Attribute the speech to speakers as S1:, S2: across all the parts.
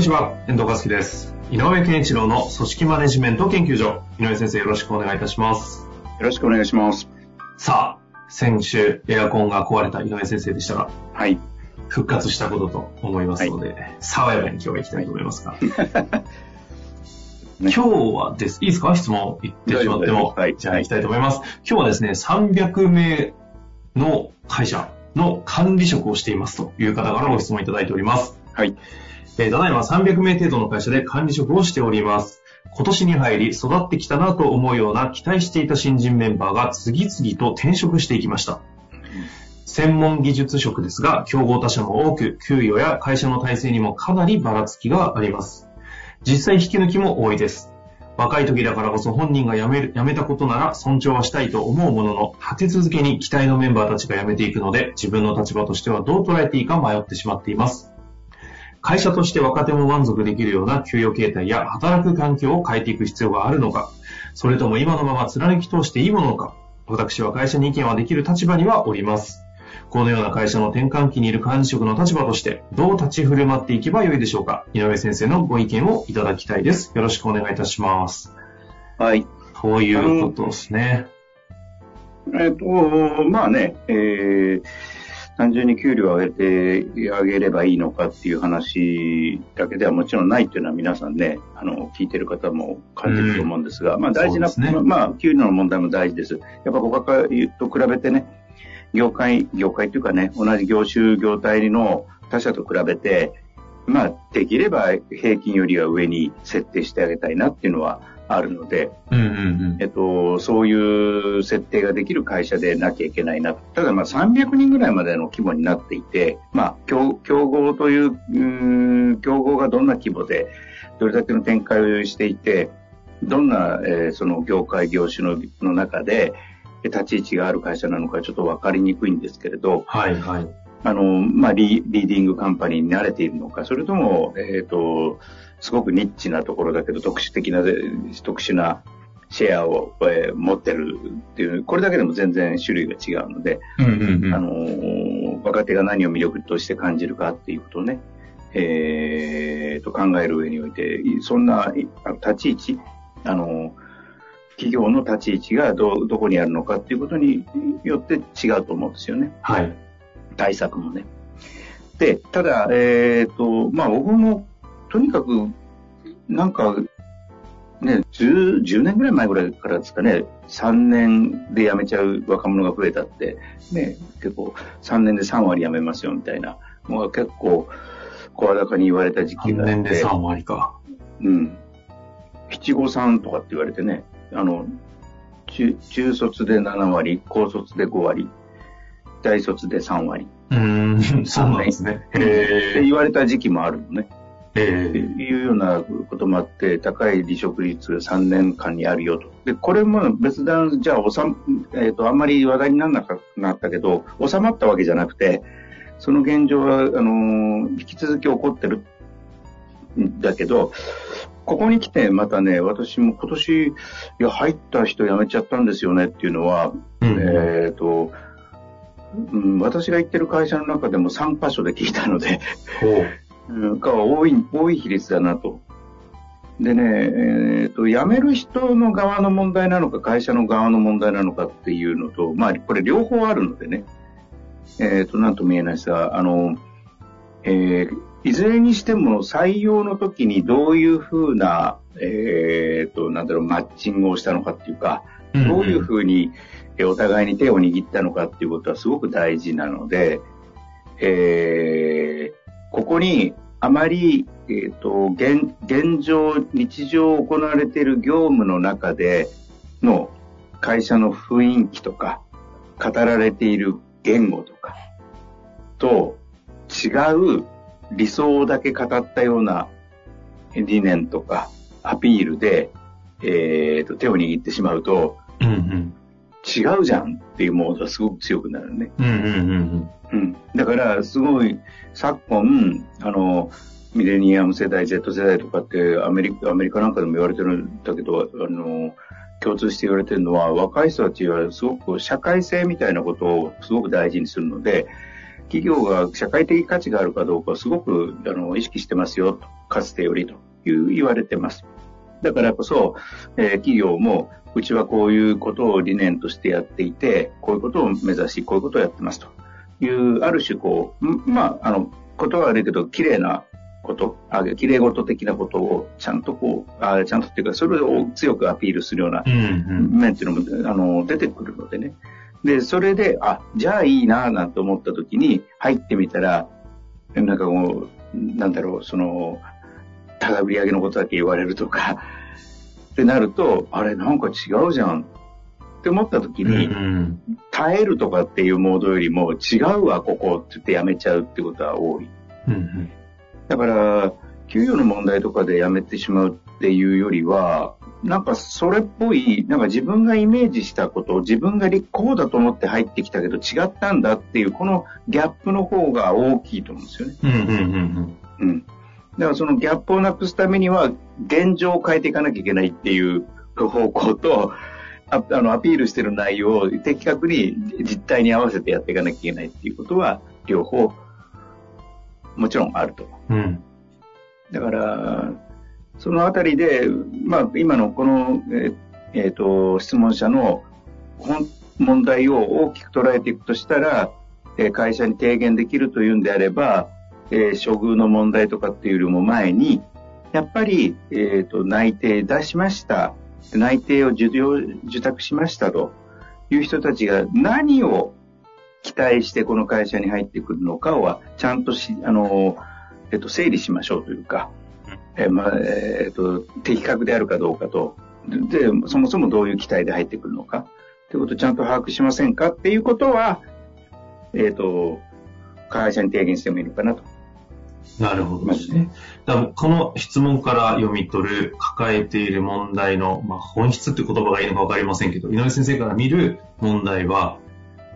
S1: にちは、遠藤和樹です。井上健一郎の組織マネジメント研究所。井上先生よろしくお願いいたします。
S2: よろしくお願いします。
S1: さあ、先週エアコンが壊れた井上先生でしたが、
S2: はい。
S1: 復活したことと思いますので、爽やかに今日は行きたいと思いますが。今日はです、いいですか？質問言ってしまっても。
S2: はい
S1: じゃあ行きたいと思います。今日はですね、300名の会社の管理職をしていますという方からご質問いただいております。
S2: はい。
S1: えーただいま300名程度の会社で管理職をしております。今年に入り育ってきたなと思うような期待していた新人メンバーが次々と転職していきました。専門技術職ですが、競合他社も多く、給与や会社の体制にもかなりばらつきがあります。実際引き抜きも多いです。若い時だからこそ本人が辞める、辞めたことなら尊重はしたいと思うものの、立て続けに期待のメンバーたちが辞めていくので、自分の立場としてはどう捉えていいか迷ってしまっています。会社として若手も満足できるような給与形態や働く環境を変えていく必要があるのか、それとも今のまま貫き通していいものか、私は会社に意見はできる立場にはおります。このような会社の転換期にいる管理職の立場として、どう立ち振る舞っていけばよいでしょうか。井上先生のご意見をいただきたいです。よろしくお願いいたします。
S2: はい。
S1: ということですね。
S2: えっ、と、まあね、えー、単純に給料を上げて、上げればいいのかっていう話だけではもちろんないっていうのは皆さんね、あの、聞いてる方も感じると思うんですが、まあ大事な、
S1: ね
S2: まあ、給料の問題も大事です。やっぱ他と比べてね、業界、業界というかね、同じ業種、業態の他社と比べて、まあ、できれば平均よりは上に設定してあげたいなっていうのはあるので、
S1: うんうん
S2: えっと、そういう設定ができる会社でなきゃいけないな。ただまあ300人ぐらいまでの規模になっていて、まあ競競合という、うーん競合がどんな規模で、どれだけの展開をしていて、どんな、えーその業界、業種のの中で、え立ち位置がある会社なのかちょっと分かりにくいんですけれど、
S1: はいはい。
S2: あの、まあリ、リーディングカンパニーに慣れているのか、それとも、えっ、と、すごくニッチなところだけど、特殊的な、特殊なシェアを、えー持ってるっていう、これだけでも全然種類が違うので、
S1: うんうんうん。
S2: あのー若手が何を魅力として感じるかっていうことをね、えーと考える上において、そんな立ち位置、あのー企業の立ち位置がど、どこにあるのかっていうことによって違うと思うんですよね。
S1: はい。
S2: 対策もね。で、ただ、えっ、と、まあ僕も、とにかく、なんか、ね、10, 10年ぐらい前ぐらいからですかね、3年で辞めちゃう若者が増えたって、ね、結構3年で3割辞めますよみたいなのが結構声高に言われた時期
S1: 3
S2: があって。
S1: 年で3割か。
S2: うん。七五三とかって言われてね、あの、中中卒で7割、高卒で5割、大卒で3割。
S1: うーん、そうなんですね。
S2: って。言われた時期もあるのね。
S1: ええ。
S2: いうようなこともあって、高い離職率3年間にあるよと。で、これも別段、じゃあ、収まえっ、と、あんまり話題にならなかなったけど、収まったわけじゃなくて、その現状は、あのー引き続き起こってるんだけど、ここに来てまたね、私も今年、いや、入った人辞めちゃったんですよねっていうのは、
S1: うん
S2: えっ、と、うん、私が行ってる会社の中でも3箇所で聞いたので、
S1: ほう。
S2: うんが多い、多い比率だなと。でね、えっ、と、辞める人の側の問題なのか、会社の側の問題なのかっていうのと、まあ、これ両方あるのでね、えっ、と、なんとも言えないですが、あの、えーいずれにしても採用の時にどういうふうな、えっ、と、なんだろう、マッチングをしたのかっていうか、どういうふうにえーお互いに手を握ったのかっていうことはすごく大事なので、えーここにあまり、えっ、と、現、現状、日常行われている業務の中での会社の雰囲気とか、語られている言語とか、と違う理想だけ語ったような理念とかアピールで、えー、と手を握ってしまうと、
S1: うんうん。
S2: 違うじゃんっていうモードがすごく強くなるね。
S1: うんうんうん
S2: うん。だから、すごい、昨今、あの、ミレニアム世代、Z 世代とかってアメリカ、アメリカなんかでも言われてるんだけど、あの、共通して言われてるのは、若い人たちはすごく社会性みたいなことをすごく大事にするので、企業が社会的価値があるかどうかをすごくあの意識してますよと、かつてよりという言われてます。だからこそ、えー企業も、うちはこういうことを理念としてやっていて、こういうことを目指し、こういうことをやってますという、ある種こう、んまあ、あの、ことは悪いけど、綺麗なこと、あ綺麗事的なことをちゃんとこう、あちゃんとっていうか、それを強くアピールするような
S1: うん。うん
S2: 面っていうのも、あの、出てくるのでね。で、それで、あ、じゃあいいな、なんて思った時に、入ってみたら、なんかこう、なんだろう、その、ただ売り上げのことだけ言われるとか、ってなると、あれ、なんか違うじゃんって思った時
S1: うん。う
S2: に、
S1: ん
S2: 耐えるとかっていうモードよりも、違うわ、ここって言ってやめちゃうってことは多い。
S1: うんうん。
S2: だから、給与の問題とかで辞めてしまうっていうよりは、なんかそれっぽい、なんか自分がイメージしたこと、自分がこうだと思って入ってきたけど違ったんだっていう、このギャップの方が大きいと思うんですよね。
S1: うんうんうん
S2: うん。だからそのギャップをなくすためには、現状を変えていかなきゃいけないっていう方向と、ああのアピールしてる内容を的確に実態に合わせてやっていかなきゃいけないっていうことは、両方、もちろんあると。
S1: うん。うん。
S2: だから、そのあたりで、まあ、今のこの、えーえーと、質問者の本問題を大きく捉えていくとしたら、えー会社に提言できるというんであれば、えー処遇の問題とかっていうよりも前に、やっぱり、えーと、内定出しました。内定を受領、受託しましたという人たちが何を期待してこの会社に入ってくるのかは、ちゃんとし、あの、えっと、整理しましょうというか、えーまあ、えーっと、的確であるかどうかと、で、そもそもどういう期待で入ってくるのか、ということをちゃんと把握しませんかっていうことは、えーっと、会社に提言してもいいのかなと。
S1: なるほどですね。だからこの質問から読み取る抱えている問題の、まあ、本質って言葉がいいのか分かりませんけど、井上先生から見る問題は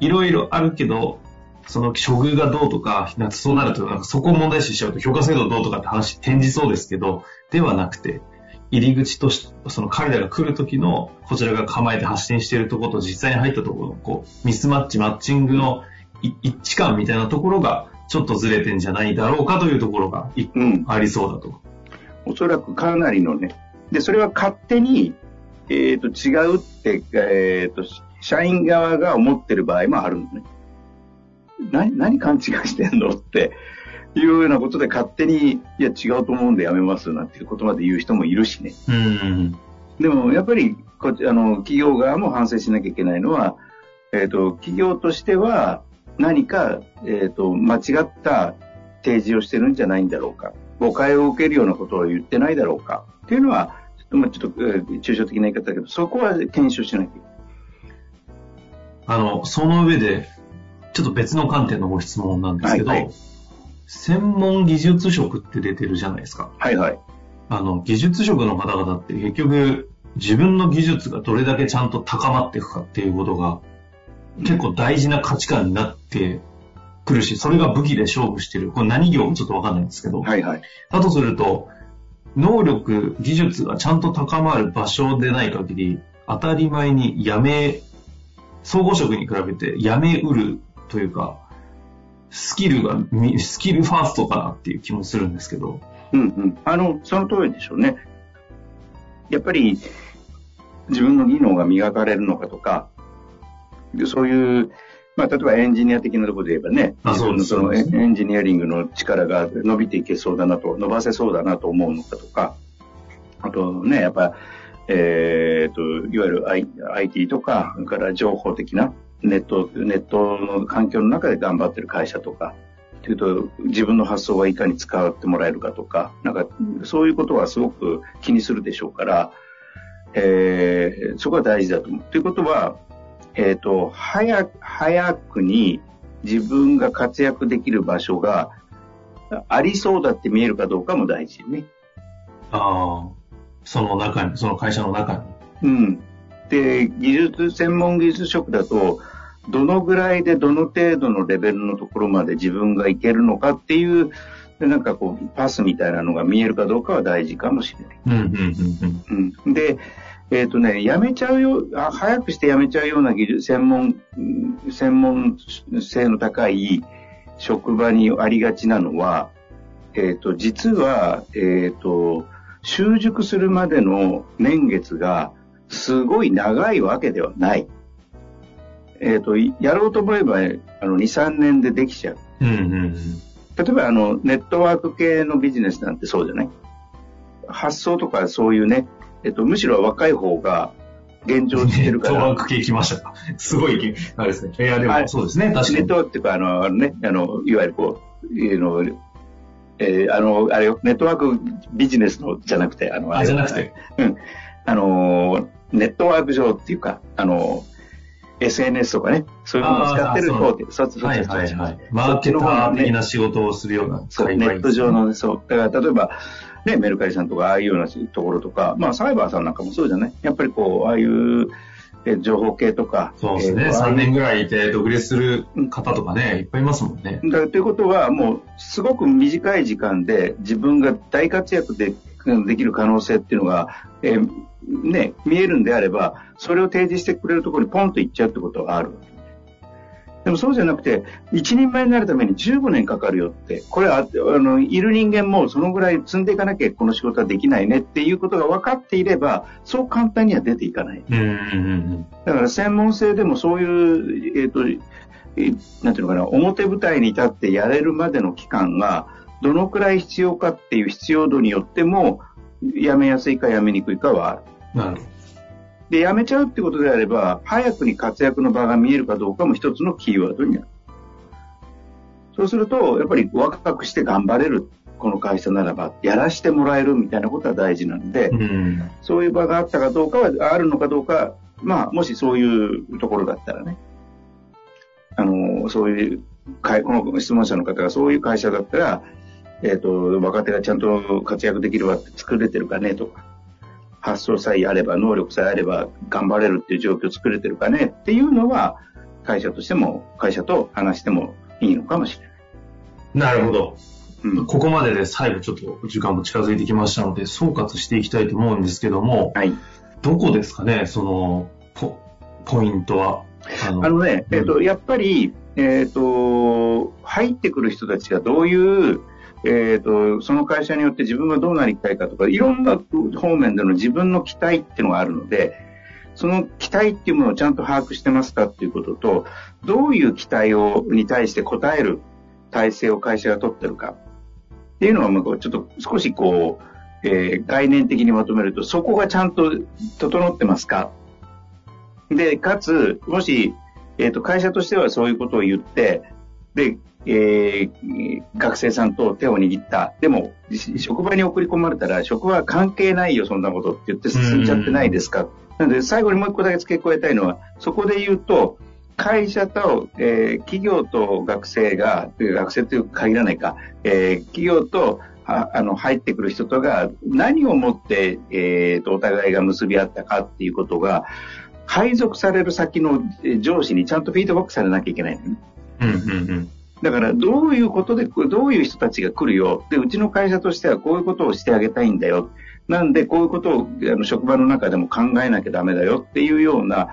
S1: いろいろあるけど、その処遇がどうとか、なんかそうなると、なんかそこを問題視しちゃうと評価制度どうとかって話転じそうですけど、ではなくて、入り口とし、その彼らが来る時の、こちらが構えて発信しているところと実際に入ったところの、こう、ミスマッチ、マッチングの一致感みたいなところが、ちょっとずれてんじゃないだろうかというところが一個
S2: うん。
S1: ありそうだと。
S2: おそらくかなりのね。で、それは勝手に、えっ、と、違うって、えっ、と、社員側が思ってる場合もあるのね。何、何勘違いしてんのっていうようなことで勝手に、いや、違うと思うんでやめますなんていうことまで言う人もいるしね。
S1: うん。
S2: でも、やっぱりこっち、あの、企業側も反省しなきゃいけないのは、えっ、と、企業としては何か、えっ、と、間違った提示をしてるんじゃないんだろうか。誤解を受けるようなことを言ってないだろうか。っていうのは、ちょっと、まあちょっと、えー抽象的な言い方だけど、そこは検証しなきゃいけない。
S1: あの、その上で、ちょっと別の観点のご質問なんですけど、
S2: はいはい
S1: 専門技術職って出てるじゃないですか。
S2: はいはい。
S1: あの、技術職の方々って結局、自分の技術がどれだけちゃんと高まっていくかっていうことが、結構大事な価値観になってくるし、それが武器で勝負してる。これ何業かちょっとわかんないんですけど、
S2: はいはい。
S1: だとすると、能力、技術がちゃんと高まる場所でない限り、当たり前に辞め、総合職に比べて辞めうるというか、スキルが、みスキルファーストかなっていう気もするんですけど。
S2: うんうん。あの、その通りでしょうね。やっぱり、自分の技能が磨かれるのかとか、でそういう、まあ、例えばエンジニア的なところで言えばね、
S1: あ
S2: 自分のそのエンジニアリングの力が伸びていけそうだなと、伸ばせそうだなと思うのかとか、あとね、やっぱ、えっ、と、いわゆる I- IT とか、それから情報的なネット、ネットの環境の中で頑張ってる会社とか、というと、自分の発想はいかに使ってもらえるかとか、なんか、そういうことはすごく気にするでしょうから、えーそこは大事だと思う。ということは、えっ、と、早く、早くに自分が活躍できる場所が、ありそうだって見えるかどうかも大事ね。
S1: ああ、その中に、その会社の中に。
S2: うん。で、技術、専門技術職だと、どのぐらいでどの程度のレベルのところまで自分がいけるのかっていう、でなんかこう、パスみたいなのが見えるかどうかは大事かもしれない。
S1: うん、うん、うん、
S2: うん。で、えっ、とね、辞めちゃうよあ、早くして辞めちゃうような技術、専門、うん専門性の高い職場にありがちなのは、えっ、と、実は、えっ、と、習熟するまでの年月がすごい長いわけではない。えっ、と、やろうと思えば、あの、2、3年でできちゃう。
S1: うん。うん、うん。
S2: 例えば、あの、ネットワーク系のビジネスなんてそうじゃない？発想とかそういうね、えっと、むしろ若い方が現状してるから
S1: ネットワー、ク系来ましたか。すごい、あれですね。いや、でも
S2: はい
S1: そうですね、確かに
S2: ネット。ワークっていうか、あの、あのね、あの、いわゆるこう、いうの、えーあの、あれよ、ネットワークビジネスのじゃなくて、あの、
S1: あ、
S2: れ
S1: じゃなくて。
S2: うん。あの、ネットワーク上っていうか、あの、SNS とかね、そういうものを使ってる方で、そうそうそう
S1: はいはいはい。マーケター的な仕事をするような
S2: そう、ネット上のね、そう。だから、例えば、ね、メルカリさんとか、ああいうようなところとか、まあ、サイバーさんなんかもそうじゃない？やっぱりこう、ああいう、え情報系とか。
S1: そうですね。
S2: えーと
S1: 3年ぐらいいて独立する方とかね、いっぱいいますもんね。
S2: だということは、もう、すごく短い時間で自分が大活躍でできる可能性っていうのが、えーね、見えるんであれば、それを提示してくれるところにポンと行っちゃうってことはある。でもそうじゃなくて、一人前になるために15年かかるよって、これは、あの、いる人間もそのぐらい積んでいかなきゃこの仕事はできないねっていうことが分かっていれば、そう簡単には出ていかない。だから専門性でもそういう、えっ、ーなんていうのかな、表舞台に立ってやれるまでの期間が、どのくらい必要かっていう必要度によっても、辞めやすいか辞めにくいかはある。
S1: うん。なるほ
S2: で、辞めちゃうってことであれば、早くに活躍の場が見えるかどうかも一つのキーワードになる。そうすると、やっぱり若くして頑張れる、この会社ならば、やらしてもらえるみたいなことは大事なので、
S1: ど。うん。
S2: そういう場があったかどうかは、あるのかどうか、まあ、もしそういうところだったらね、あの、そういう、会この質問者の方がそういう会社だったら、えっ、と、若手がちゃんと活躍できるわって作れてるかねとか、発想さえあれば、能力さえあれば頑張れるっていう状況を作れてるかねっていうのは、会社としても、会社と話してもいいのかもしれない。
S1: なるほど。
S2: うん。
S1: ここまでで最後ちょっと時間も近づいてきましたので、総括していきたいと思うんですけども、
S2: はい。
S1: どこですかね、その、ポポイントは？あの
S2: あのね、えっ、と、やっぱり、えっ、と、入ってくる人たちがどういう、えっ、と、その会社によって自分がどうなりたいかとか、いろんな方面での自分の期待っていうのがあるので、その期待っていうものをちゃんと把握してますかっていうことと、どういう期待を、に対して応える体制を会社が取ってるか。っていうのは、ちょっと少しこう、えー概念的にまとめると、そこがちゃんと整ってますか。で、かつ、もし、えっ、と、会社としてはそういうことを言って、で、えー学生さんと手を握った。でも、し職場に送り込まれたら、職場は関係ないよ、そんなことって言って進んじゃってないですか？なので、最後にもう一個だけ付け加えたいのは、そこで言うと、会社と、えー企業と学生が、えー学生という限らないか、えー企業と、ああの、入ってくる人とが何をもって、えーと、お互いが結び合ったかっていうことが、配属される先のえー上司にちゃんとフィードバックされなきゃいけないのね。
S1: うんうんうん。
S2: だから、どういうことで、どういう人たちが来るよ。で、うちの会社としてはこういうことをしてあげたいんだよ。なんで、こういうことをあの職場の中でも考えなきゃダメだよっていうような、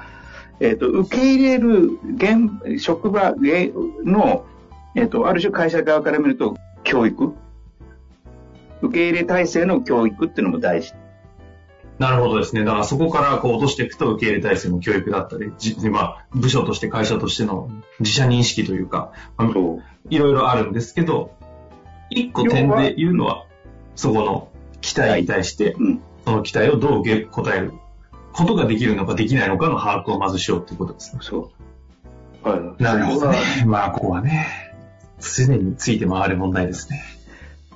S2: えっ、と、受け入れる現、職場の、えっ、と、ある種会社側から見ると、教育？受け入れ体制の教育っていうのも大事。
S1: なるほどですね。だからそこからこう落としていくと受け入れ体制の教育だったり、じまあ、部署として会社としての自社認識というか、まあ
S2: そう。
S1: いろいろあるんですけど、一個点で言うのは、そこの期待に対して、
S2: うん。
S1: その期待をどう受け答えることができるのかできないのかの把握をまずしようっていうことですね。
S2: そう。はい。
S1: なるほどね。まあ、ここはね、常について回る問題ですね。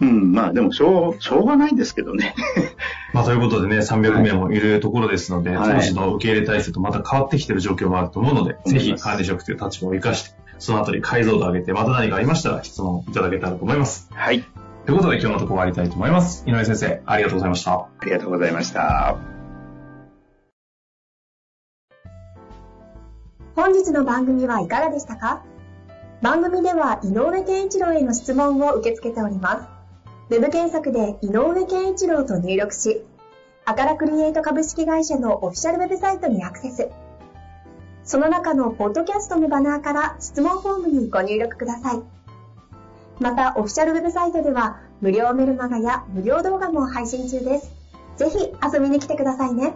S2: うん、まあでもしょう、しょうがないんですけどね。
S1: まあということでね、300名もいるところですので、はい、当時の受け入れ体制とまた変わってきてる状況もあると思うので、はい、ぜひ管理職という立場を生かして、そのあたり解像度を上げて、また何かありましたら質問いただけたらと思います。
S2: はい。
S1: ということで今日のところ終わりたいと思います。井上先生、ありがとうございました。あ
S2: りがとうございました。
S3: 本日の番組はいかがでしたか番組では井上健一郎への質問を受け付けております。ウェブ検索で井上健一郎と入力し、アカラクリエイト株式会社のオフィシャルウェブサイトにアクセス。その中のポッドキャストのバナーから質問フォームにご入力ください。また、オフィシャルウェブサイトでは、無料メルマガや無料動画も配信中です。ぜひ遊びに来てくださいね。